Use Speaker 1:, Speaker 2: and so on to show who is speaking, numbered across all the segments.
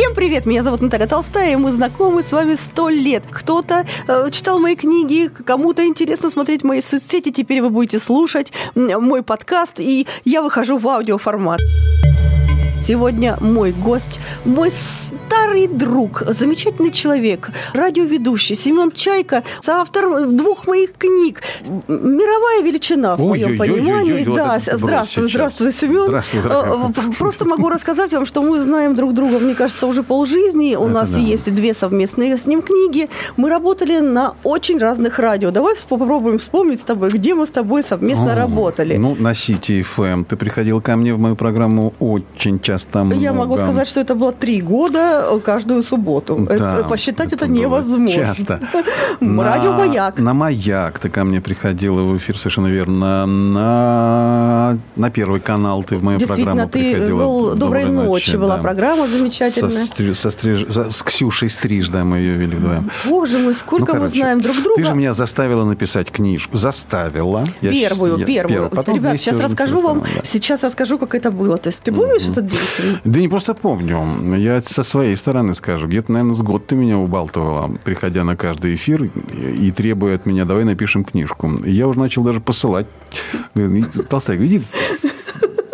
Speaker 1: Всем привет! Меня зовут Наталья Толстая, и мы знакомы с вами сто лет. Кто-то э, читал мои книги, кому-то интересно смотреть мои соцсети, теперь вы будете слушать мой подкаст, и я выхожу в аудиоформат. Сегодня мой гость, мой старый друг, замечательный человек, радиоведущий Семен Чайка, соавтор двух моих книг. Мировая величина, в моем понимании. Да, здравствуй, здравствуй, Семен. Здравствуй, э, Просто могу рассказать вам, что мы знаем друг друга, мне кажется, уже полжизни. У нас есть две совместные с ним книги. Мы работали на очень разных радио. Давай попробуем вспомнить с тобой, где мы с тобой совместно работали.
Speaker 2: Ну, на Сити FM. Ты приходил ко мне в мою программу очень часто там
Speaker 1: Я много... могу сказать, что это было три года э, каждую субботу. Да, это, посчитать это, это невозможно.
Speaker 2: Часто.
Speaker 1: Радио «Маяк».
Speaker 2: На «Маяк» ты ко мне приходила в эфир, совершенно верно. На, на Первый канал ты в мою программу приходила.
Speaker 1: «Доброй, ночи», ночи была да. программа замечательная.
Speaker 2: Со, со стриж... с Ксюшей Стриж, да, мы ее вели вдвоем.
Speaker 1: Боже мой, сколько ну, короче, мы знаем друг друга.
Speaker 2: Ты же меня заставила написать книжку. Заставила.
Speaker 1: Первую, я, первую. первую. Потом Ребят, сейчас расскажу вам, да. сейчас расскажу, как это было. То есть ты помнишь mm-hmm. этот день?
Speaker 2: Да не просто помню. Я со своей стороны скажу. Где-то, наверное, с год ты меня убалтывала, приходя на каждый эфир и требуя от меня, давай напишем книжку. я уже начал даже посылать. Толстай, иди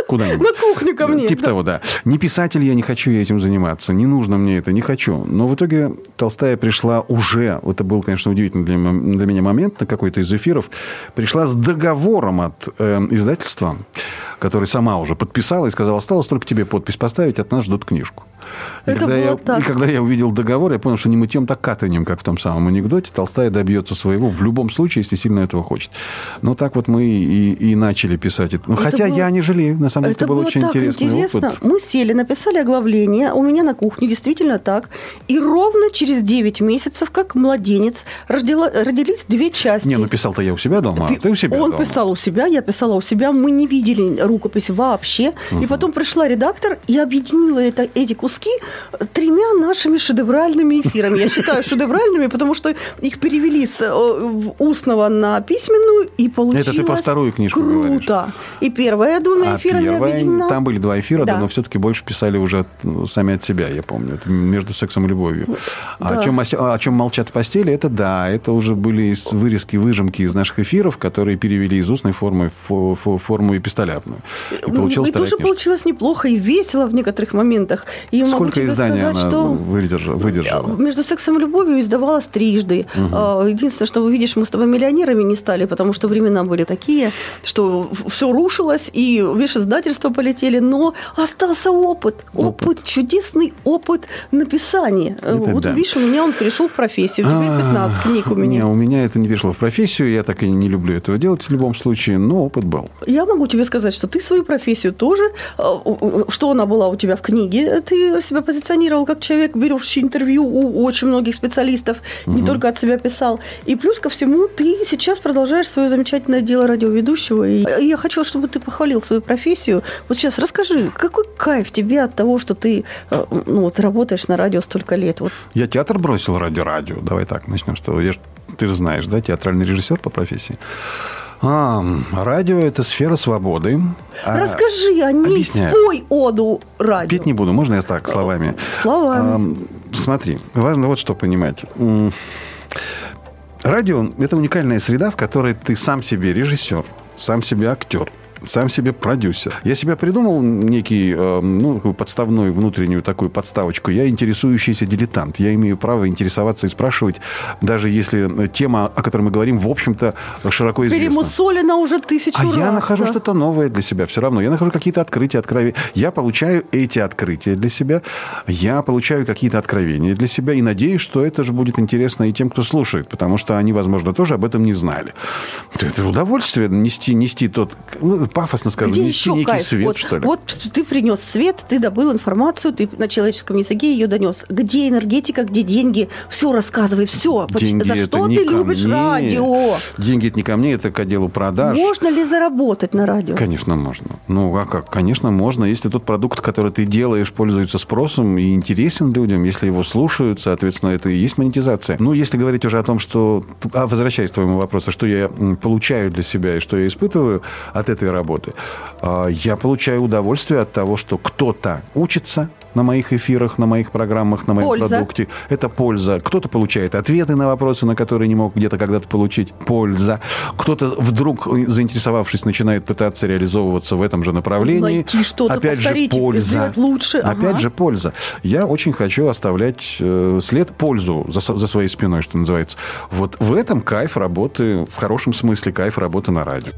Speaker 2: куда-нибудь.
Speaker 1: На кухню ко мне.
Speaker 2: Типа да. того, да. Не писатель я, не хочу я этим заниматься. Не нужно мне это, не хочу. Но в итоге Толстая пришла уже, это был, конечно, удивительный для, для меня момент на какой-то из эфиров, пришла с договором от э, издательства который сама уже подписала и сказала, осталось только тебе подпись поставить, от нас ждут книжку. И, Это когда, я, так. и когда я увидел договор, я понял, что не мытьем, так катанием, как в том самом анекдоте, Толстая добьется своего в любом случае, если сильно этого хочет. Но так вот мы и, и начали писать. Ну, это хотя было... я не жалею, на самом деле, это, это был очень так интересный интересно. опыт.
Speaker 1: Мы сели, написали оглавление, у меня на кухне действительно так, и ровно через 9 месяцев, как младенец, родила, родились две части.
Speaker 2: Не, ну писал-то я у себя дома, ты,
Speaker 1: ты
Speaker 2: у себя
Speaker 1: Он
Speaker 2: дома.
Speaker 1: писал у себя, я писала у себя, мы не видели рукопись вообще. Угу. И потом пришла редактор и объединила это, эти куски тремя нашими шедевральными эфирами. Я считаю шедевральными, потому что их перевели с э, устного на письменную, и получилось
Speaker 2: Это ты по вторую книжку
Speaker 1: Круто.
Speaker 2: Говоришь.
Speaker 1: И первая двумя а эфирами первая, объединена.
Speaker 2: Там были два эфира, да. да, но все-таки больше писали уже ну, сами от себя, я помню. Это между сексом и любовью. Да. А о, чем, о чем молчат в постели, это да, это уже были вырезки, выжимки из наших эфиров, которые перевели из устной формы в форму эпистолярную.
Speaker 1: И получилось и тоже получилось неплохо и весело в некоторых моментах. И
Speaker 2: Сколько изданий сказать, она что выдержала?
Speaker 1: Между сексом и любовью издавалась трижды. Угу. Единственное, что вы видишь, мы с тобой миллионерами не стали, потому что времена были такие, что все рушилось, и видишь, издательства полетели, но остался опыт. Опыт, опыт чудесный опыт написания. Это вот да. видишь, у меня он перешел в профессию. Теперь 15 книг у меня.
Speaker 2: Не, у меня это не перешло в профессию, я так и не люблю этого делать в любом случае, но опыт был.
Speaker 1: Я могу тебе сказать, что ты свою профессию тоже, э, что она была у тебя в книге, ты себя позиционировал как человек, берешь интервью у очень многих специалистов, угу. не только от себя писал. И плюс ко всему, ты сейчас продолжаешь свое замечательное дело радиоведущего. И я хочу, чтобы ты похвалил свою профессию. Вот сейчас расскажи, какой кайф тебе от того, что ты э, ну, вот, работаешь на радио столько лет? Вот.
Speaker 2: Я театр бросил ради радио. Давай так начнем. Что я, ты же знаешь, да, театральный режиссер по профессии. А, радио – это сфера свободы.
Speaker 1: А, Расскажи о ней, объясняю. спой оду радио.
Speaker 2: Петь не буду, можно я так, словами?
Speaker 1: Словами.
Speaker 2: А, смотри, важно вот что понимать. Радио – это уникальная среда, в которой ты сам себе режиссер, сам себе актер – сам себе продюсер. Я себя придумал некий, э, ну, подставную внутреннюю такую подставочку. Я интересующийся дилетант. Я имею право интересоваться и спрашивать, даже если тема, о которой мы говорим, в общем-то, широко известна.
Speaker 1: Перемусолена уже тысячу
Speaker 2: а
Speaker 1: раз.
Speaker 2: А я нахожу да? что-то новое для себя все равно. Я нахожу какие-то открытия, откровения. Я получаю эти открытия для себя. Я получаю какие-то откровения для себя. И надеюсь, что это же будет интересно и тем, кто слушает. Потому что они, возможно, тоже об этом не знали. Это удовольствие нести, нести тот... Ну, пафосно скажу, Где нести еще некий кайф? свет,
Speaker 1: вот,
Speaker 2: что ли.
Speaker 1: Вот ты принес свет, ты добыл информацию, ты на человеческом языке ее донес. Где энергетика, где деньги? Все рассказывай, все.
Speaker 2: Деньги
Speaker 1: За что ты любишь мне. радио?
Speaker 2: Деньги это не ко мне, это к отделу продаж.
Speaker 1: Можно ли заработать на радио?
Speaker 2: Конечно, можно. Ну, а как? Конечно, можно. Если тот продукт, который ты делаешь, пользуется спросом и интересен людям, если его слушают, соответственно, это и есть монетизация. Ну, если говорить уже о том, что... А, возвращаясь к твоему вопросу, что я получаю для себя и что я испытываю от этой работы. А, я получаю удовольствие от того, что кто-то учится, на моих эфирах, на моих программах, на моем
Speaker 1: Польза.
Speaker 2: продукте. Это польза. Кто-то получает ответы на вопросы, на которые не мог где-то когда-то получить. Польза. Кто-то вдруг, заинтересовавшись, начинает пытаться реализовываться в этом же направлении.
Speaker 1: Найти что-то,
Speaker 2: Опять же,
Speaker 1: повторить,
Speaker 2: польза.
Speaker 1: сделать лучше.
Speaker 2: Опять
Speaker 1: Ага.
Speaker 2: же, польза. Я очень хочу оставлять э, след, пользу за, за своей спиной, что называется. Вот в этом кайф работы, в хорошем смысле кайф работы на радио.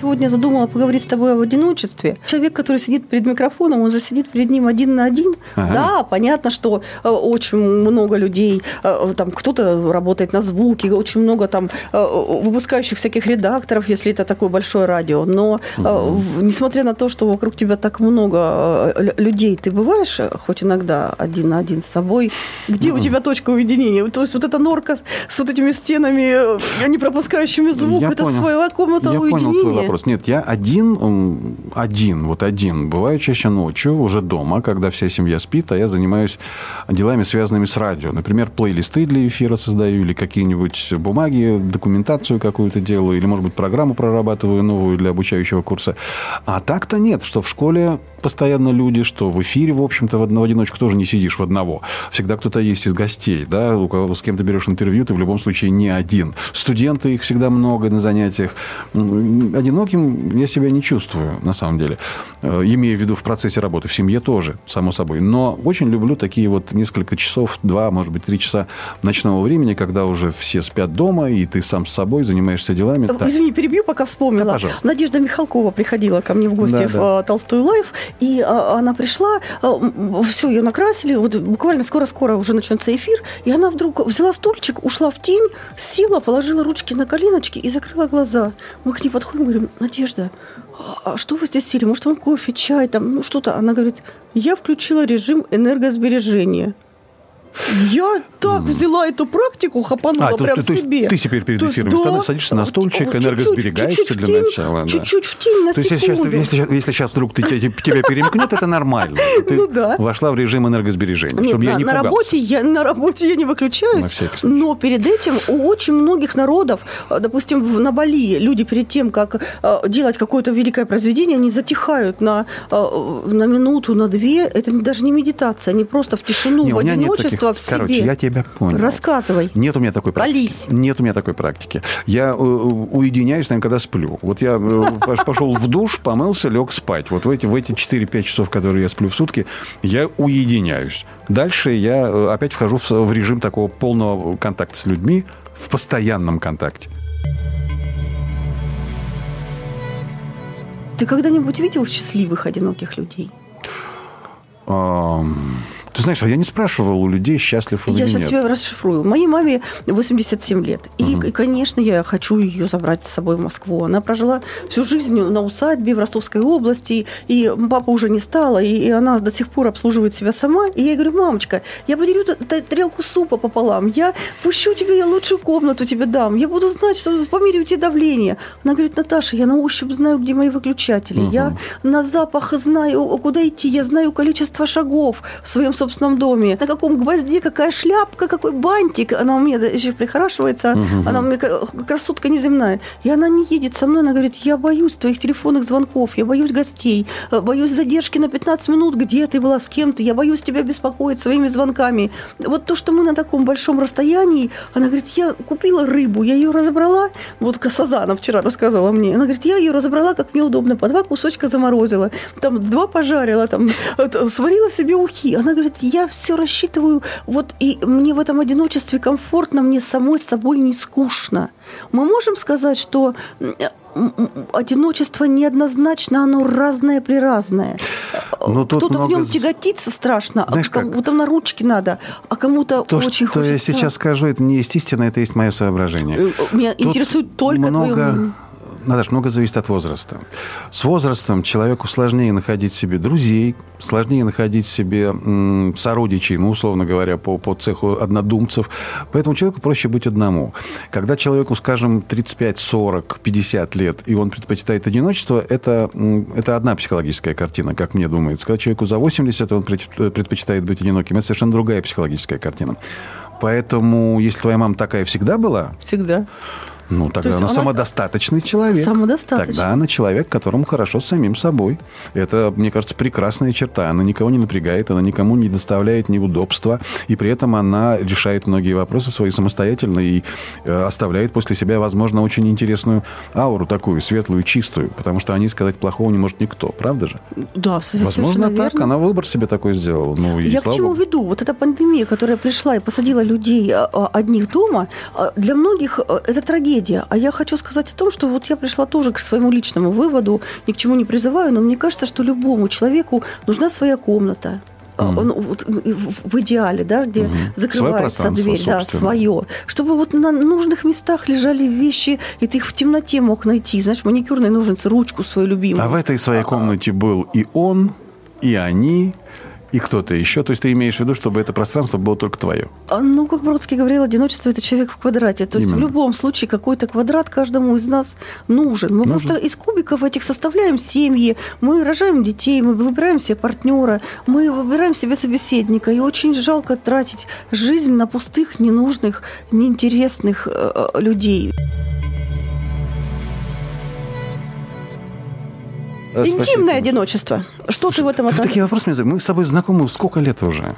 Speaker 1: Сегодня задумала поговорить с тобой об одиночестве. Человек, который сидит перед микрофоном, он же сидит перед ним один на один.
Speaker 2: Ага.
Speaker 1: Да, понятно, что э, очень много людей, э, там кто-то работает на звуке, очень много там э, выпускающих всяких редакторов, если это такое большое радио. Но в- несмотря на то, что вокруг тебя так много лю- людей, ты бываешь хоть иногда один на один с собой. Где у тебя точка уединения? То есть вот эта норка с вот этими стенами, не пропускающими звук,
Speaker 2: Я
Speaker 1: это
Speaker 2: понял.
Speaker 1: своя комната
Speaker 2: Я понял
Speaker 1: уединения.
Speaker 2: твой вопрос. Нет, я один, один, вот один. Бываю чаще ночью, уже дома, когда вся семья спит, а я занимаюсь делами, связанными с радио. Например, плейлисты для эфира создаю, или какие-нибудь бумаги, документацию какую-то делаю, или, может быть, программу прорабатываю новую для обучающего курса. А так-то нет, что в школе постоянно люди, что в эфире, в общем-то, в одного одиночку тоже не сидишь в одного. Всегда кто-то есть из гостей, да, у кого с кем ты берешь интервью, ты в любом случае не один. Студенты, их всегда много на занятиях. М, Одиноким я себя не чувствую, на самом деле. Э, Имея в виду в процессе работы, в семье тоже, само собой. Но очень люблю такие вот несколько часов, два, может быть, три часа ночного времени, когда уже все спят дома, и ты сам с собой занимаешься делами. Так.
Speaker 1: Извини, перебью, пока вспомнила.
Speaker 2: Да, пожалуйста.
Speaker 1: Надежда Михалкова приходила ко мне в гости
Speaker 2: Да,
Speaker 1: в
Speaker 2: да.
Speaker 1: э, Толстой Live, и э, она пришла, все, ее накрасили, вот буквально скоро-скоро уже начнется эфир, и она вдруг взяла стульчик, ушла в тень, села, положила ручки на коленочки и закрыла глаза. Мы к ней подходим, говорим, Надежда, а что вы здесь сели? Может, вам кофе, чай, там, ну что-то? Она говорит, я включила режим энергосбережения. Я так взяла эту практику, хапанула
Speaker 2: А, то-
Speaker 1: прям
Speaker 2: то- то
Speaker 1: себе.
Speaker 2: ты теперь перед
Speaker 1: То
Speaker 2: эфиром
Speaker 1: да,
Speaker 2: становишься, садишься на стульчик,
Speaker 1: чуть-чуть,
Speaker 2: энергосберегаешься
Speaker 1: чуть-чуть
Speaker 2: для
Speaker 1: тень,
Speaker 2: начала, да.
Speaker 1: Чуть-чуть в тень на
Speaker 2: То есть, если сейчас, если, если сейчас вдруг ты, те- тебя перемкнет, это нормально. Ты
Speaker 1: Ну да.
Speaker 2: вошла в режим энергосбережения,
Speaker 1: Нет,
Speaker 2: чтобы
Speaker 1: на,
Speaker 2: я не
Speaker 1: на
Speaker 2: пугался.
Speaker 1: работе я на работе я не выключаюсь, но перед этим у очень многих народов, э, допустим, на Бали люди перед тем, как э, делать какое-то великое произведение, они затихают на э, на минуту, на две. Это даже не медитация, они просто в тишину,
Speaker 2: Не,
Speaker 1: в одиночество
Speaker 2: таких-
Speaker 1: в себе.
Speaker 2: Короче, я тебя понял.
Speaker 1: Рассказывай.
Speaker 2: Нет у меня такой практики.
Speaker 1: Колись.
Speaker 2: Нет у меня такой практики. Я э, уединяюсь, наверное, когда сплю. Вот я э, пош- пошел в душ, помылся, лег спать. Вот в эти, в эти 4-5 часов, которые я сплю в сутки, я уединяюсь. Дальше я э, опять вхожу в, режим такого полного контакта с людьми, в постоянном контакте.
Speaker 1: Ты когда-нибудь видел счастливых одиноких людей?
Speaker 2: Ты знаешь, а я не спрашивал у людей, счастлив он
Speaker 1: Я
Speaker 2: или
Speaker 1: сейчас
Speaker 2: нет.
Speaker 1: тебя расшифрую. Моей маме 87 лет. И, и, конечно, я хочу ее забрать с собой в Москву. Она прожила всю жизнь на усадьбе в Ростовской области, и папа уже не стала, и, и она до сих пор обслуживает себя сама. И я говорю, мамочка, я поделю тарелку супа пополам, я пущу тебе, я лучшую комнату тебе дам, я буду знать, что померяю тебе давление. Она говорит, Наташа, я на ощупь знаю, где мои выключатели, я на запах знаю, куда идти, я знаю количество шагов в своем собственном доме, на каком гвозде, какая шляпка, какой бантик. Она у меня еще прихорашивается, она у меня ка- красотка неземная. И она не едет со мной, она говорит, я боюсь твоих телефонных звонков, я боюсь гостей, э, боюсь задержки на 15 минут, где ты была, с кем ты, я боюсь тебя беспокоить своими звонками. Вот то, что мы на таком большом расстоянии, она говорит, я купила рыбу, я ее разобрала, вот Сазана вчера рассказывала мне, она говорит, я ее разобрала, как мне удобно, по два кусочка заморозила, там два пожарила, там это, сварила себе ухи. Она говорит, я все рассчитываю, вот и мне в этом одиночестве комфортно, мне самой собой не скучно. Мы можем сказать, что одиночество неоднозначно, оно разное приразное.
Speaker 2: Но тут
Speaker 1: Кто-то в нем тяготиться страшно,
Speaker 2: Знаешь
Speaker 1: а кому-то на ручки надо, а кому-то
Speaker 2: То,
Speaker 1: очень
Speaker 2: что
Speaker 1: хочется...
Speaker 2: я сейчас скажу, это не истина, это есть мое соображение.
Speaker 1: Э, Меня
Speaker 2: Тут
Speaker 1: интересует только твое
Speaker 2: много,
Speaker 1: мнение.
Speaker 2: Наташ, много зависит от возраста. С возрастом человеку сложнее находить себе друзей, сложнее находить себе м, сородичей, ну, условно говоря, по, по цеху однодумцев. Поэтому человеку проще быть одному. Когда человеку, скажем, 35, 40, 50 лет, и он предпочитает одиночество, это, м, это одна психологическая картина, как мне думается. Когда человеку за 80, и он пред- предпочитает быть одиноким, это совершенно другая психологическая картина. Поэтому, если твоя мама такая всегда была,
Speaker 1: Всегда.
Speaker 2: Ну, тогда она, она самодостаточный человек.
Speaker 1: Самодостаточный.
Speaker 2: Тогда она человек, которому хорошо с самим собой. Это, мне кажется, прекрасная черта. Она никого не напрягает, она никому не доставляет неудобства. И при этом она решает многие вопросы свои самостоятельно и э, оставляет после себя, возможно, очень интересную ауру такую, светлую, чистую. Потому что о ней сказать плохого не может никто. Правда же?
Speaker 1: Да,
Speaker 2: Возможно, так.
Speaker 1: Верно.
Speaker 2: Она выбор себе такой сделала. Ну, и
Speaker 1: Я к чему
Speaker 2: Богу.
Speaker 1: веду? Вот эта пандемия, которая пришла и посадила людей а, а, одних дома, а, для многих это трагедия. А я хочу сказать о том, что вот я пришла тоже к своему личному выводу, ни к чему не призываю, но мне кажется, что любому человеку нужна своя комната. Mm. Он, вот, в идеале, да, где mm закрывается дверь, да, свое. Чтобы вот на нужных местах лежали вещи, и ты их в темноте мог найти. Знаешь, маникюрной ножницы, ручку свою любимую.
Speaker 2: А в этой своей комнате был и он, и они, и кто-то еще. То есть ты имеешь в виду, чтобы это пространство было только твое?
Speaker 1: А, ну, как Бродский говорил, одиночество – это человек в квадрате. То есть Именно. в любом случае какой-то квадрат каждому из нас нужен. Мы нужен. просто из кубиков этих составляем семьи, мы рожаем детей, мы выбираем себе партнера, мы выбираем себе собеседника. И очень жалко тратить жизнь на пустых, ненужных, неинтересных э, э людей. Интимное Спасибо. одиночество. Что Слушай, ты в этом
Speaker 2: отношении? Такие вопросы мне Мы с тобой знакомы сколько лет уже?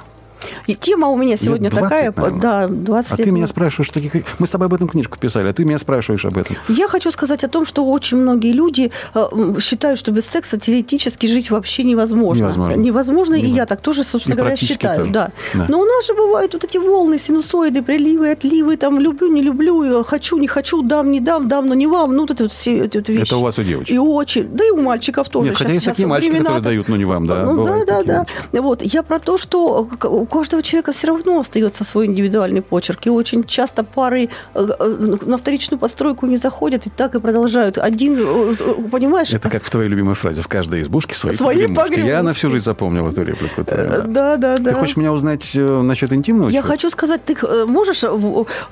Speaker 1: И тема у меня сегодня 20, такая,
Speaker 2: наверное.
Speaker 1: да, 20
Speaker 2: а
Speaker 1: лет.
Speaker 2: ты меня спрашиваешь таких... Мы с тобой об этом книжку писали, а ты меня спрашиваешь об этом.
Speaker 1: Я хочу сказать о том, что очень многие люди э, считают, что без секса теоретически жить вообще невозможно.
Speaker 2: Невозможно.
Speaker 1: Невозможно, и я так тоже, собственно и говоря, считаю. Да. да. Но у нас же бывают вот эти волны, синусоиды, приливы, отливы, там, люблю, не люблю, хочу, не хочу, дам, не дам, дам, но не вам. Ну, вот это вот все эти вот вещи.
Speaker 2: Это у вас у девочек?
Speaker 1: И очень. Да и у мальчиков тоже.
Speaker 2: Нет, хотя есть такие мальчики, которые дают, но не вам, да?
Speaker 1: Ну, да, да, да. Вот. Я про то, что у каждого человека все равно остается свой индивидуальный почерк. И очень часто пары э, э, на вторичную постройку не заходят и так и продолжают. Один, э, понимаешь?
Speaker 2: Это как в твоей любимой фразе. В каждой избушке свои, свои погремушки. Я на всю жизнь запомнил эту реплику.
Speaker 1: Да, да, да.
Speaker 2: Ты хочешь меня узнать насчет интимного?
Speaker 1: Я хочу сказать, ты можешь,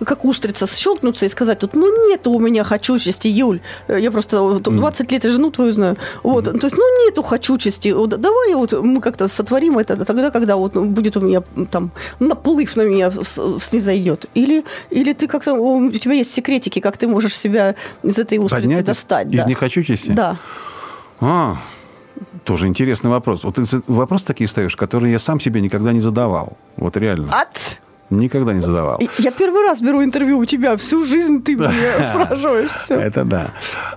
Speaker 1: как устрица, щелкнуться и сказать, тут, ну, нет у меня хочучести, Юль. Я просто 20 лет и жену твою знаю. Вот. То есть, ну, нету хочучести. Давай вот мы как-то сотворим это тогда, когда вот будет у меня там наплыв на меня снизойдет? Или, или ты как-то, у тебя есть секретики, как ты можешь себя из этой устрицы
Speaker 2: Поднять
Speaker 1: достать?
Speaker 2: Из, да. нехочучести?
Speaker 1: Да.
Speaker 2: А, тоже интересный вопрос. Вот ты вопросы такие ставишь, которые я сам себе никогда не задавал. Вот реально.
Speaker 1: От?
Speaker 2: Никогда не задавал.
Speaker 1: Я первый раз беру интервью у тебя. Всю жизнь ты меня спрашиваешь. Все.
Speaker 2: Это да.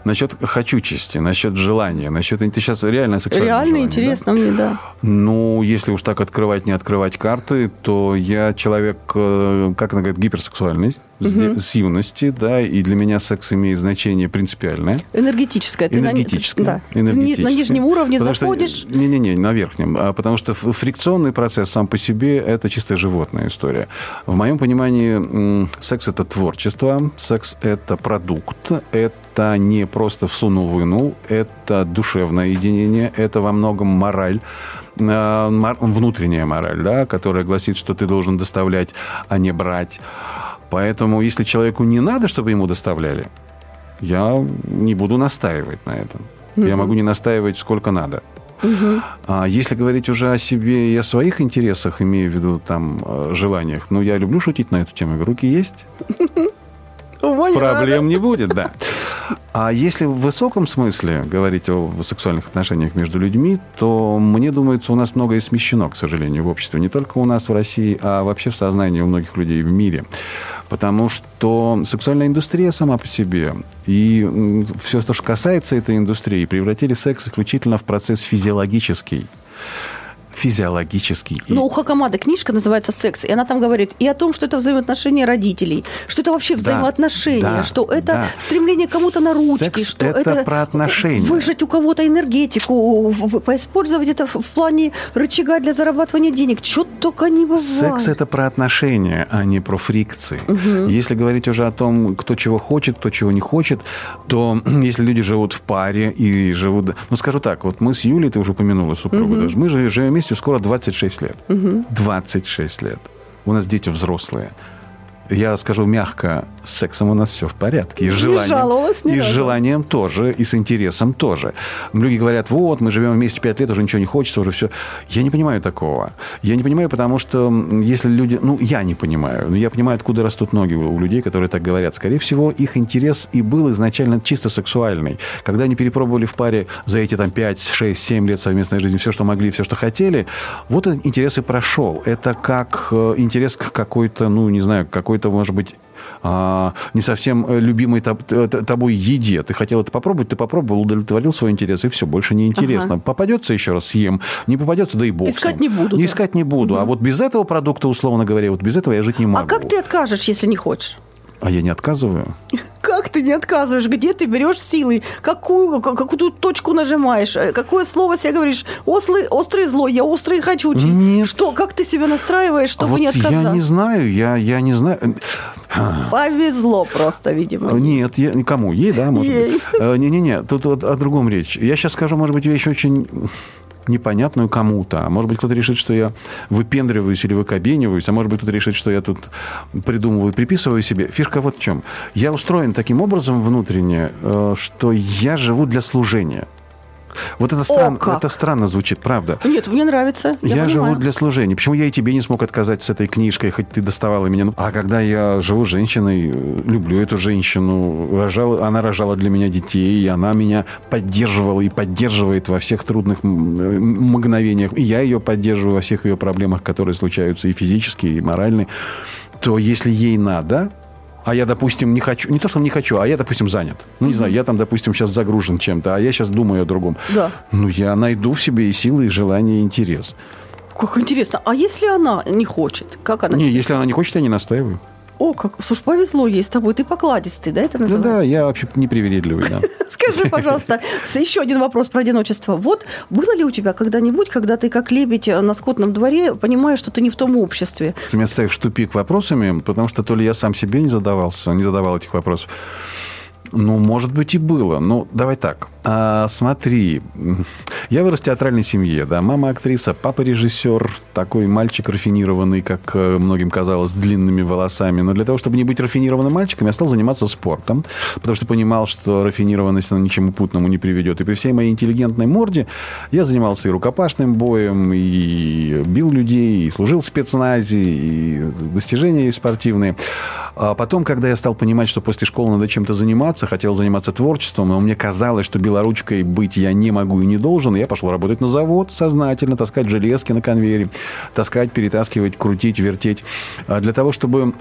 Speaker 2: Насчет хочучести, насчет желания, насчет... Ты сейчас реально сексуальное
Speaker 1: Реально
Speaker 2: желание,
Speaker 1: интересно да? мне, да.
Speaker 2: Ну, если уж так открывать, не открывать карты, то я человек, э, как она говорит, гиперсексуальный с юности, да, и для меня секс имеет значение принципиальное.
Speaker 1: Энергетическое.
Speaker 2: Энергетическое.
Speaker 1: да.
Speaker 2: Энергетическое.
Speaker 1: на нижнем уровне потому заходишь.
Speaker 2: Не-не-не, на верхнем. А потому что фрикционный процесс сам по себе – это чисто животная история. В моем понимании секс – это творчество, секс – это продукт, это не просто всунул-вынул, это душевное единение, это во многом мораль, а, внутренняя мораль, да, которая гласит, что ты должен доставлять, а не брать. Поэтому, если человеку не надо, чтобы ему доставляли, я не буду настаивать на этом. Угу. Я могу не настаивать сколько надо. Угу. А если говорить уже о себе и о своих интересах, имею в виду там желаниях, ну, я люблю шутить на эту тему. Руки есть? Проблем не будет, да. А если в высоком смысле говорить о сексуальных отношениях между людьми, то, мне думается, у нас многое смещено, к сожалению, в обществе. Не только у нас в России, а вообще в сознании у многих людей в мире. Потому что сексуальная индустрия сама по себе и все, что касается этой индустрии, превратили секс исключительно в процесс физиологический физиологический.
Speaker 1: Ну, у Хакамады книжка называется «Секс», и она там говорит и о том, что это взаимоотношения родителей, что это вообще взаимоотношения, да, что это да. стремление кому-то на ручки,
Speaker 2: Секс
Speaker 1: что
Speaker 2: это, это про отношения.
Speaker 1: выжать у кого-то энергетику, поиспользовать это в плане рычага для зарабатывания денег. Что только не бывает.
Speaker 2: Секс – это про отношения, а не про фрикции. Угу. Если говорить уже о том, кто чего хочет, кто чего не хочет, то если люди живут в паре и живут... Ну, скажу так, вот мы с Юлей, ты уже упомянула супругу угу. даже, мы же живем вместе скоро 26 лет. Угу. 26 лет. У нас дети взрослые. Я скажу мягко, с сексом у нас все в порядке. И с желанием,
Speaker 1: жаловалась
Speaker 2: и с желанием тоже, и с интересом тоже. Люди говорят, вот, мы живем вместе пять лет, уже ничего не хочется, уже все. Я не понимаю такого. Я не понимаю, потому что если люди... Ну, я не понимаю. Но я понимаю, откуда растут ноги у людей, которые так говорят. Скорее всего, их интерес и был изначально чисто сексуальный. Когда они перепробовали в паре за эти там 5, 6, 7 лет совместной жизни все, что могли, все, что хотели, вот интерес и прошел. Это как э, интерес к какой-то, ну, не знаю, какой-то, может быть, а, не совсем э, любимой тобой еде. Ты хотел это попробовать, ты попробовал, удовлетворил свой интерес, и все, больше не интересно. Попадется еще раз, съем. Не попадется, да и бог.
Speaker 1: Искать не буду,
Speaker 2: Не
Speaker 1: да.
Speaker 2: искать не буду. А вот без этого продукта, условно говоря, вот без этого я жить не могу.
Speaker 1: А как ты откажешь, если не хочешь?
Speaker 2: А я не отказываю.
Speaker 1: Как ты не отказываешь? Где ты берешь силы? Какую, ка- какую точку нажимаешь? Э, Какое слово себе говоришь? Ослый, острый злой, я острый хочучий.
Speaker 2: Нет.
Speaker 1: Что, как ты себя настраиваешь, чтобы
Speaker 2: вот
Speaker 1: не отказаться?
Speaker 2: я не знаю, я, я не знаю.
Speaker 1: Повезло просто, видимо.
Speaker 2: Нет, я, кому? Ей, да, может
Speaker 1: Ей.
Speaker 2: быть. Э, Не-не-не, тут вот о другом речь. Я сейчас скажу, может быть, вещь очень непонятную кому-то. А может быть, кто-то решит, что я выпендриваюсь или выкобениваюсь, а может быть, кто-то решит, что я тут придумываю, приписываю себе. Фишка вот в чем. Я устроен таким образом внутренне, э, что я живу для служения. Вот это, стран-
Speaker 1: как!
Speaker 2: это странно звучит, правда.
Speaker 1: Нет, мне нравится. Я,
Speaker 2: Я, живу для служения. Почему я и тебе не смог отказать с этой книжкой, хоть ты доставала меня? Ну, А когда я живу с женщиной, э, люблю эту женщину, рожала, она рожала для меня детей, и она меня поддерживала и поддерживает во всех трудных мгновениях. И я ее поддерживаю во всех ее проблемах, которые случаются и физические, и моральные. То если ей надо, а я, допустим, не хочу, не то, что не хочу, а я, допустим, занят. Ну, не знаю, я там, допустим, сейчас загружен чем-то, а я сейчас думаю о другом.
Speaker 1: Да.
Speaker 2: Ну, я найду в себе и силы, и желание, и интерес.
Speaker 1: Как интересно. А если она не хочет? Как она?
Speaker 2: Не, если она не хочет, я не настаиваю.
Speaker 1: О, как, слушай, повезло ей с тобой. Ты покладистый, да, это называется?
Speaker 2: да, я вообще непривередливый, да.
Speaker 1: Скажи, пожалуйста, еще один вопрос про одиночество. Вот было ли у тебя когда-нибудь, когда ты как лебедь на скотном дворе понимаешь, что ты не в том обществе?
Speaker 2: Ты меня ставишь в тупик вопросами, потому что то ли я сам себе не задавался, не задавал этих вопросов. Ну, может быть, и было. Ну, давай так. А, смотри, я вырос в театральной семье, да. Мама актриса, папа режиссер, такой мальчик рафинированный, как э, многим казалось, с длинными волосами. Но для того, чтобы не быть рафинированным мальчиком, я стал заниматься спортом, потому что понимал, что рафинированность, она ничему путному не приведет. И при всей моей интеллигентной морде я занимался и рукопашным боем, и бил людей, и служил в спецназе, и достижения спортивные. А потом, когда я стал понимать, что после школы надо чем-то заниматься, хотел заниматься творчеством, но мне казалось, что белоручкой быть я не могу и не должен, я пошел работать на завод сознательно, таскать железки на конвейере, таскать, перетаскивать, крутить, вертеть. А Для того, чтобы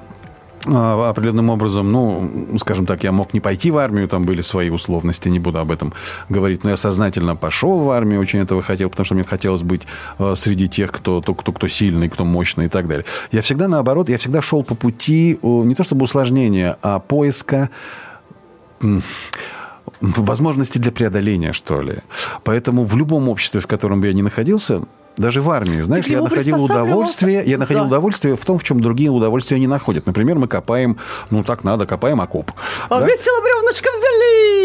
Speaker 2: а, определенным образом, ну, скажем так, я мог не пойти в армию, там были свои условности, не буду об этом говорить, но я сознательно пошел в армию, очень этого хотел, потому что мне хотелось быть э, среди тех, кто, кто, кто, кто сильный, кто мощный и так далее. Я всегда наоборот, я всегда шел по пути не то чтобы усложнения, а поиска возможности для преодоления, что ли. Поэтому в любом обществе, в котором бы я ни находился, даже в армии, знаешь, я находил удовольствие, я находил
Speaker 1: Да.
Speaker 2: удовольствие в том, в чем другие удовольствия не находят. Например, мы копаем, ну так надо, копаем окоп.
Speaker 1: А
Speaker 2: Да?
Speaker 1: весело бревнышко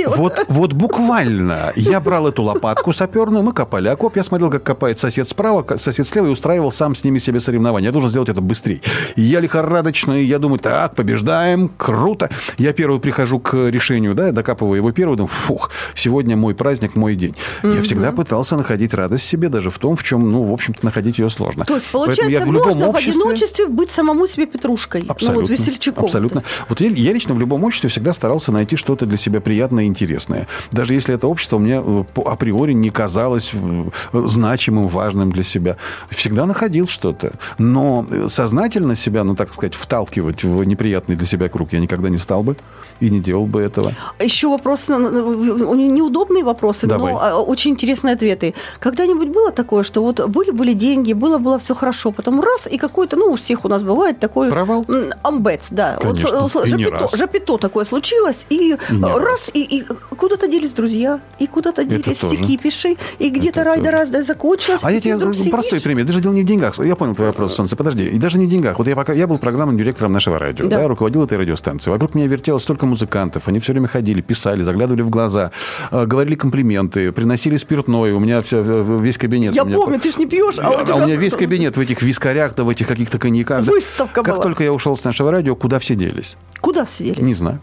Speaker 1: взяли! Вот
Speaker 2: Вот, вот буквально. Я брал эту лопатку саперную, мы копали окоп. Я смотрел, как копает сосед справа, сосед слева, и устраивал сам с ними себе соревнования. Я должен сделать это быстрее. Я лихорадочно, и я думаю, так, побеждаем, круто. Я первый прихожу к решению, да, докапываю его первый, думаю, фух, сегодня мой праздник, мой день. Я всегда пытался находить радость в себе, даже в том, в чем, ну, в общем-то, находить ее сложно.
Speaker 1: То есть, получается,
Speaker 2: я в любом
Speaker 1: можно в
Speaker 2: обществе-
Speaker 1: одиночестве быть самому себе Петрушкой.
Speaker 2: Абсолютно.
Speaker 1: Ну, вот Весельчаком.
Speaker 2: Абсолютно. Вот я, я лично в любом обществе всегда старался найти что-то для себя приятное и интересное. Даже если это общество мне э, априори не казалось э, значимым, важным для себя. Всегда находил что-то. Но э, сознательно себя, ну, так сказать, вталкивать в неприятный для себя круг я никогда не стал бы и не делал бы этого.
Speaker 1: Еще вопрос, ну, неудобные вопросы,
Speaker 2: Давай.
Speaker 1: но очень интересные ответы. Когда-нибудь было такое, что вот были-были деньги, было-было все хорошо, потом раз, и какой-то, ну, у всех у нас бывает такой...
Speaker 2: Провал?
Speaker 1: Амбец, да.
Speaker 2: Конечно.
Speaker 1: Вот, жапито,
Speaker 2: раз.
Speaker 1: жапито такое случилось, и,
Speaker 2: И
Speaker 1: раз, и, и И куда-то делись друзья, и куда-то делись
Speaker 2: тоже.
Speaker 1: секипиши, и где-то рай да раз да закончилось.
Speaker 2: А я тебе простой пример. Даже дело не в деньгах. Я понял твой вопрос, Солнце. Подожди. И даже не в деньгах. Вот я пока я был программным директором нашего радио,
Speaker 1: Да.
Speaker 2: да. руководил этой радиостанцией. Вокруг меня вертелось столько музыкантов. Они все время ходили, писали, заглядывали в глаза, э, говорили комплименты, приносили спиртное. У меня вся, весь кабинет.
Speaker 1: Я
Speaker 2: у меня
Speaker 1: помню, ты ж не пьешь, а у
Speaker 2: а
Speaker 1: тебя...
Speaker 2: у меня весь кабинет в этих вискарях, да в этих каких-то коньяках. да.
Speaker 1: Выставка
Speaker 2: Как
Speaker 1: была.
Speaker 2: только я ушел с нашего радио, куда все делись?
Speaker 1: Куда все делись?
Speaker 2: Не знаю.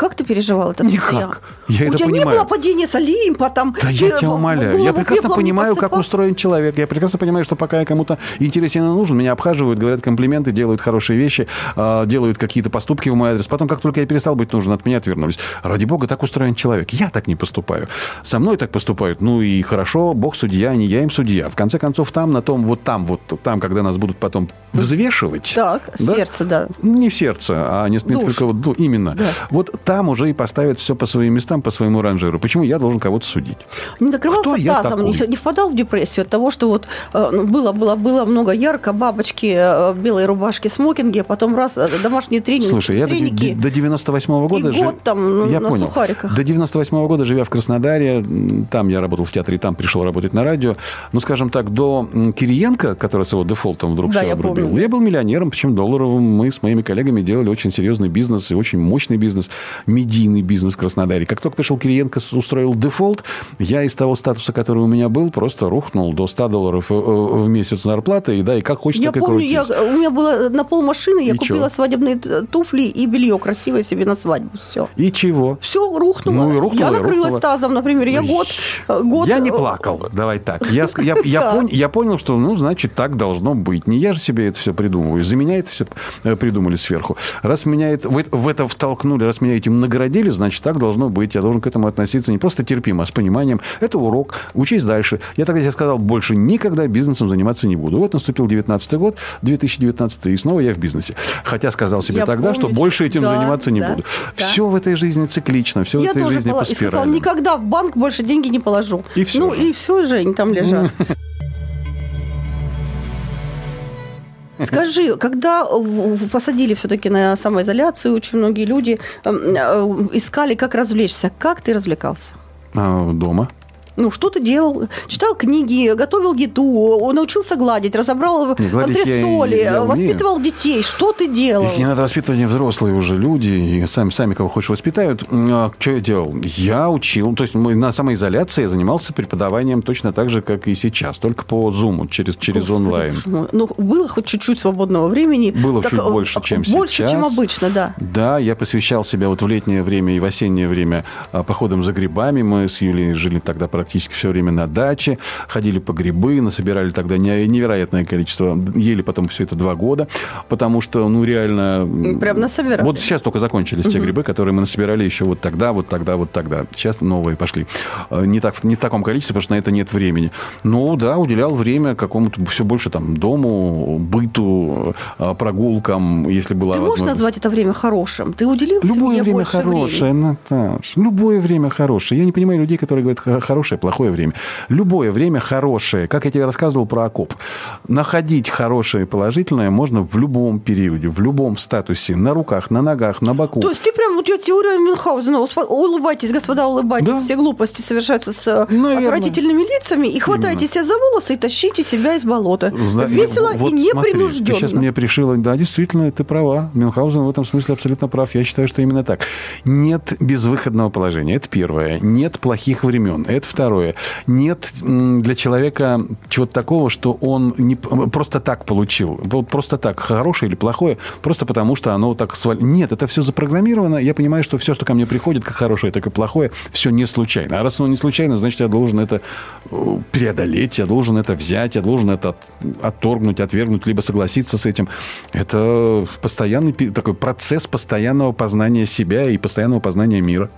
Speaker 1: Как ты переживал это
Speaker 2: Никак. Я
Speaker 1: У
Speaker 2: это
Speaker 1: тебя не
Speaker 2: понимаю.
Speaker 1: было падения с Олимпа, там...
Speaker 2: Да я
Speaker 1: э,
Speaker 2: тебя умоляю. Я прекрасно
Speaker 1: не
Speaker 2: понимаю, как устроен человек. Я прекрасно понимаю, что пока я кому-то интересен и нужен, меня обхаживают, говорят комплименты, делают хорошие вещи, а, делают какие-то поступки в мой адрес. Потом, как только я перестал быть нужен, от меня отвернулись. Ради бога, так устроен человек. Я так не поступаю. Со мной так поступают. Ну и хорошо, бог судья, не я им судья. В конце концов, там, на том, вот там, вот там, когда нас будут потом взвешивать.
Speaker 1: Так,
Speaker 2: Да?
Speaker 1: сердце, да.
Speaker 2: Не в сердце, а не, не
Speaker 1: Душ.
Speaker 2: только вот, именно.
Speaker 1: Да.
Speaker 2: Вот там уже и поставят все по своим местам, по своему ранжиру. Почему я должен кого-то судить?
Speaker 1: Не накрывался
Speaker 2: Кто
Speaker 1: тазом, не, впадал в депрессию от того, что вот э, ну, было, было, было много ярко, бабочки, э, белые рубашки, смокинги, а потом раз э, домашние тренинги,
Speaker 2: Слушай, я
Speaker 1: треники.
Speaker 2: до 98 года...
Speaker 1: И
Speaker 2: жи-
Speaker 1: год там ну,
Speaker 2: я
Speaker 1: на
Speaker 2: понял.
Speaker 1: сухариках.
Speaker 2: До 98 года, живя в Краснодаре, там я работал в театре, там пришел работать на радио. Ну, скажем так, до Кириенко, который с его дефолтом вдруг
Speaker 1: Да,
Speaker 2: все
Speaker 1: я
Speaker 2: обрубил,
Speaker 1: помню.
Speaker 2: я был миллионером, причем долларовым. Мы с моими коллегами делали очень серьезный бизнес и очень мощный бизнес, медийный бизнес в Краснодаре. Как только пришел Кириенко, устроил дефолт, я из того статуса, который у меня был, просто рухнул до 100 долларов э, э, в месяц зарплаты, и да, и как хочешь,
Speaker 1: Я
Speaker 2: так и
Speaker 1: помню, я,
Speaker 2: крутись.
Speaker 1: у меня было на пол машины, я
Speaker 2: И
Speaker 1: купила
Speaker 2: чё?
Speaker 1: свадебные туфли и белье красивое себе на свадьбу. Все.
Speaker 2: И чего?
Speaker 1: Все рухнуло.
Speaker 2: Ну, и рухнуло,
Speaker 1: я накрылась
Speaker 2: рухнуло.
Speaker 1: тазом, например. Я год, э, год...
Speaker 2: Я не плакал, давай так. Я, я, я, пон- я понял, что, ну, значит, так должно быть. Не я же себе это все придумываю. За меня это все придумали сверху. Раз меня это, в, это- в это втолкнули, раз меня этим наградили, значит, так должно быть. Я должен к этому относиться не просто терпимо, а с пониманием. Это урок. Учись дальше. Я тогда себе сказал, больше никогда бизнесом заниматься не буду. Вот наступил 19 год, 2019, и снова я в бизнесе. Хотя сказал себе
Speaker 1: Я
Speaker 2: тогда, что
Speaker 1: помню.
Speaker 2: больше этим
Speaker 1: Да,
Speaker 2: заниматься не
Speaker 1: да,
Speaker 2: буду.
Speaker 1: да.
Speaker 2: Все в этой жизни циклично, все в
Speaker 1: Я
Speaker 2: этой
Speaker 1: тоже
Speaker 2: жизни
Speaker 1: пола-
Speaker 2: по
Speaker 1: и сказала,
Speaker 2: спирали.
Speaker 1: никогда в банк больше деньги не положу.
Speaker 2: И всё
Speaker 1: Ну
Speaker 2: же.
Speaker 1: и все же они там лежат. Скажи, когда э, посадили все-таки на самоизоляцию, очень многие люди э, э, искали, как развлечься. Как ты развлекался?
Speaker 2: А, дома.
Speaker 1: Ну, что ты делал? Читал книги, готовил еду, научился гладить, разобрал
Speaker 2: Не, гладить
Speaker 1: антресоли,
Speaker 2: я
Speaker 1: воспитывал детей. Что ты делал?
Speaker 2: Их не надо воспитывать, они взрослые уже люди, и сами, сами кого хочешь воспитают. А, что я делал? Я учил, то есть мы на самоизоляции я занимался преподаванием точно так же, как и сейчас, только по Zoom, через, через
Speaker 1: Господи,
Speaker 2: онлайн.
Speaker 1: мой. Ну, было хоть чуть-чуть свободного времени.
Speaker 2: Было
Speaker 1: Так,
Speaker 2: чуть
Speaker 1: э,
Speaker 2: больше, чем
Speaker 1: Больше,
Speaker 2: сейчас.
Speaker 1: чем обычно, да.
Speaker 2: Да, я посвящал себя вот в летнее время и в осеннее время а, походам за грибами. Мы с Юлей жили тогда практически все время на даче, ходили по грибы, насобирали тогда не- невероятное количество, ели потом все это два года, потому что, ну, реально...
Speaker 1: Прям насобирали.
Speaker 2: Вот сейчас только закончились те грибы, которые мы насобирали еще вот тогда, вот тогда, вот тогда. Сейчас новые пошли. А, Не, так, не в таком количестве, потому что на это нет времени. Но, да, уделял время какому-то все больше там дому, быту, а, прогулкам, если была
Speaker 1: Ты можешь назвать это время хорошим? Ты уделил
Speaker 2: Любое время хорошее,
Speaker 1: времени?
Speaker 2: Наташ. Любое время хорошее. Я не понимаю людей, которые говорят «х- хорошее, плохое время. Любое время хорошее. Как я тебе рассказывал про окоп. Находить хорошее и положительное можно в любом периоде, в любом статусе. На руках, на ногах, на боку.
Speaker 1: То есть ты прям, вот я теория Мюнхгаузена, улыбайтесь, господа, улыбайтесь,
Speaker 2: Да.
Speaker 1: все глупости совершаются с э,
Speaker 2: Наверное.
Speaker 1: отвратительными лицами, и хватайте себя за волосы и тащите себя из болота.
Speaker 2: За-
Speaker 1: Весело
Speaker 2: вот
Speaker 1: и непринужденно.
Speaker 2: Ты сейчас мне пришила. Да, действительно, ты права. Мюнхгаузен в этом смысле абсолютно прав. Я считаю, что именно так. Нет безвыходного положения. Это первое. Нет плохих времен. Это второе. Нет м, для человека чего-то такого, что он не, просто так получил. Вот просто так. Хорошее или плохое. Просто потому, что оно так свалилось. Нет, это все запрограммировано. Я понимаю, что все, что ко мне приходит, как хорошее, так и плохое, все не случайно. А раз оно не случайно, значит, я должен это э, преодолеть, я должен это взять, я должен это от- отторгнуть, отвергнуть, либо согласиться с этим. Это постоянный такой процесс постоянного познания себя и постоянного познания мира.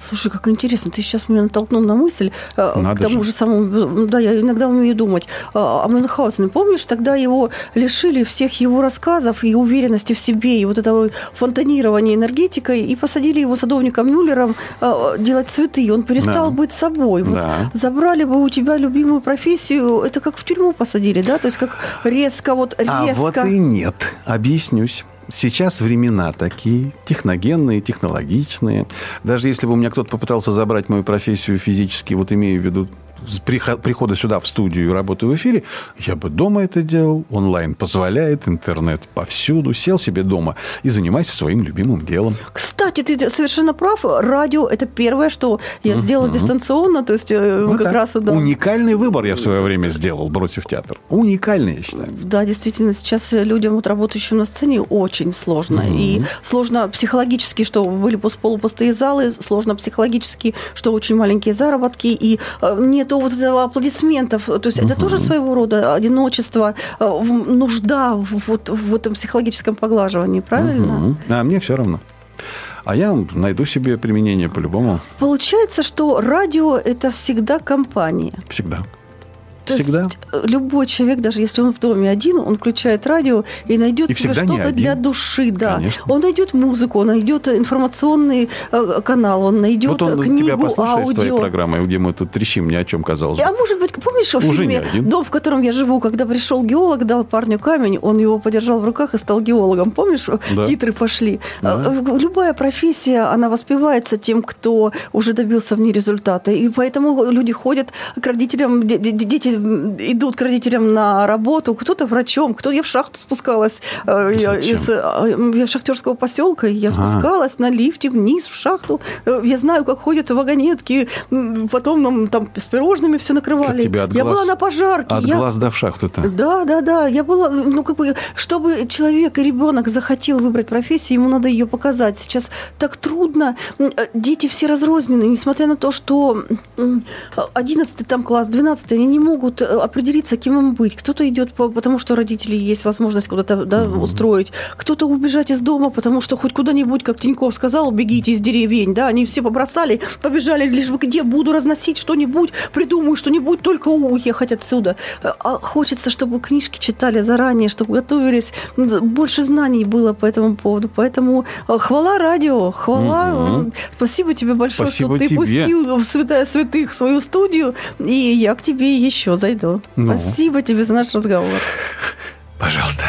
Speaker 1: Слушай, как интересно, ты сейчас меня натолкнул на мысль, э,
Speaker 2: Надо
Speaker 1: к тому
Speaker 2: же.
Speaker 1: же, самому, да, я иногда умею думать, э, о Мюнхгаузене. Помнишь, тогда его лишили всех его рассказов и уверенности в себе, и вот этого фонтанирования энергетикой, и посадили его садовником Мюллером э, делать цветы, и он перестал
Speaker 2: Да.
Speaker 1: быть собой. Вот
Speaker 2: Да.
Speaker 1: Забрали бы у тебя любимую профессию, это как в тюрьму посадили, да? То есть как резко, вот резко.
Speaker 2: А вот и нет. Объяснюсь. Сейчас времена такие, техногенные, технологичные. Даже если бы у меня кто-то попытался забрать мою профессию физически, вот имею в виду прихода сюда в студию и работы в эфире, я бы дома это делал. Онлайн позволяет, интернет повсюду. Сел себе дома и занимайся своим любимым делом.
Speaker 1: Кстати, ты совершенно прав. Радио – это первое, что я сделала дистанционно. То есть ну, как так. раз...
Speaker 2: Да. Уникальный выбор я в свое время сделал, бросив театр. Уникальный, я считаю.
Speaker 1: Да, действительно, сейчас людям, вот работающим на сцене, очень сложно. Mm-hmm. И сложно психологически, что были полупустые залы, сложно психологически, что очень маленькие заработки, и э, нет до вот этого аплодисментов. То есть угу. это тоже своего рода одиночество, э, нужда вот в этом психологическом поглаживании, правильно?
Speaker 2: Угу. А мне все равно. А я найду себе применение по-любому.
Speaker 1: Получается, что радио – это всегда компания.
Speaker 2: Всегда.
Speaker 1: То Всегда. Есть э, любой человек, даже если он в доме один, он включает радио и найдет и себе что-то для души. Да. Конечно. Он найдет музыку, он найдет информационный э, канал, он найдет вот он книгу, тебя
Speaker 2: аудио. своей программой, где мы тут трещим ни о чем, казалось бы.
Speaker 1: А может быть, помнишь в Уже фильме «Дом, в котором я живу», когда пришел геолог, дал парню камень, он его подержал в руках и стал геологом. Помнишь? Да. Титры пошли. Да. Э, любая профессия, она воспевается тем, кто уже добился в ней результата. И поэтому люди ходят к родителям, дети идут к родителям на работу, кто-то врачом, кто я в шахту спускалась э, я, из э, я шахтерского поселка, я спускалась а. на лифте вниз в шахту. Э, я знаю, как ходят вагонетки, потом нам там с пирожными все накрывали.
Speaker 2: Тебя от
Speaker 1: я
Speaker 2: глаз,
Speaker 1: была на пожарке.
Speaker 2: От
Speaker 1: я...
Speaker 2: глаз до в шахту-то.
Speaker 1: Да, да, да. Я была, ну как бы, чтобы человек и ребенок захотел выбрать профессию, ему надо ее показать. Сейчас так трудно. Дети все разрознены, несмотря на то, что 11 там класс, 12 они не могут могут э, определиться, кем им быть. Кто-то идет, потому что родители есть возможность куда-то да, угу. устроить. Кто-то убежать из дома, потому что хоть куда-нибудь, как Тиньков сказал, бегите из деревень. Да, они все побросали, побежали, лишь бы где буду разносить что-нибудь, придумаю что-нибудь, только уехать отсюда. А хочется, чтобы книжки читали заранее, чтобы готовились, больше знаний было по этому поводу. Поэтому э, хвала радио, хвала. Угу. Спасибо тебе большое,
Speaker 2: Спасибо
Speaker 1: что ты
Speaker 2: тебе.
Speaker 1: пустил в святая святых свою студию, и я к тебе еще зайду. Ну. Спасибо тебе за наш разговор.
Speaker 2: Пожалуйста.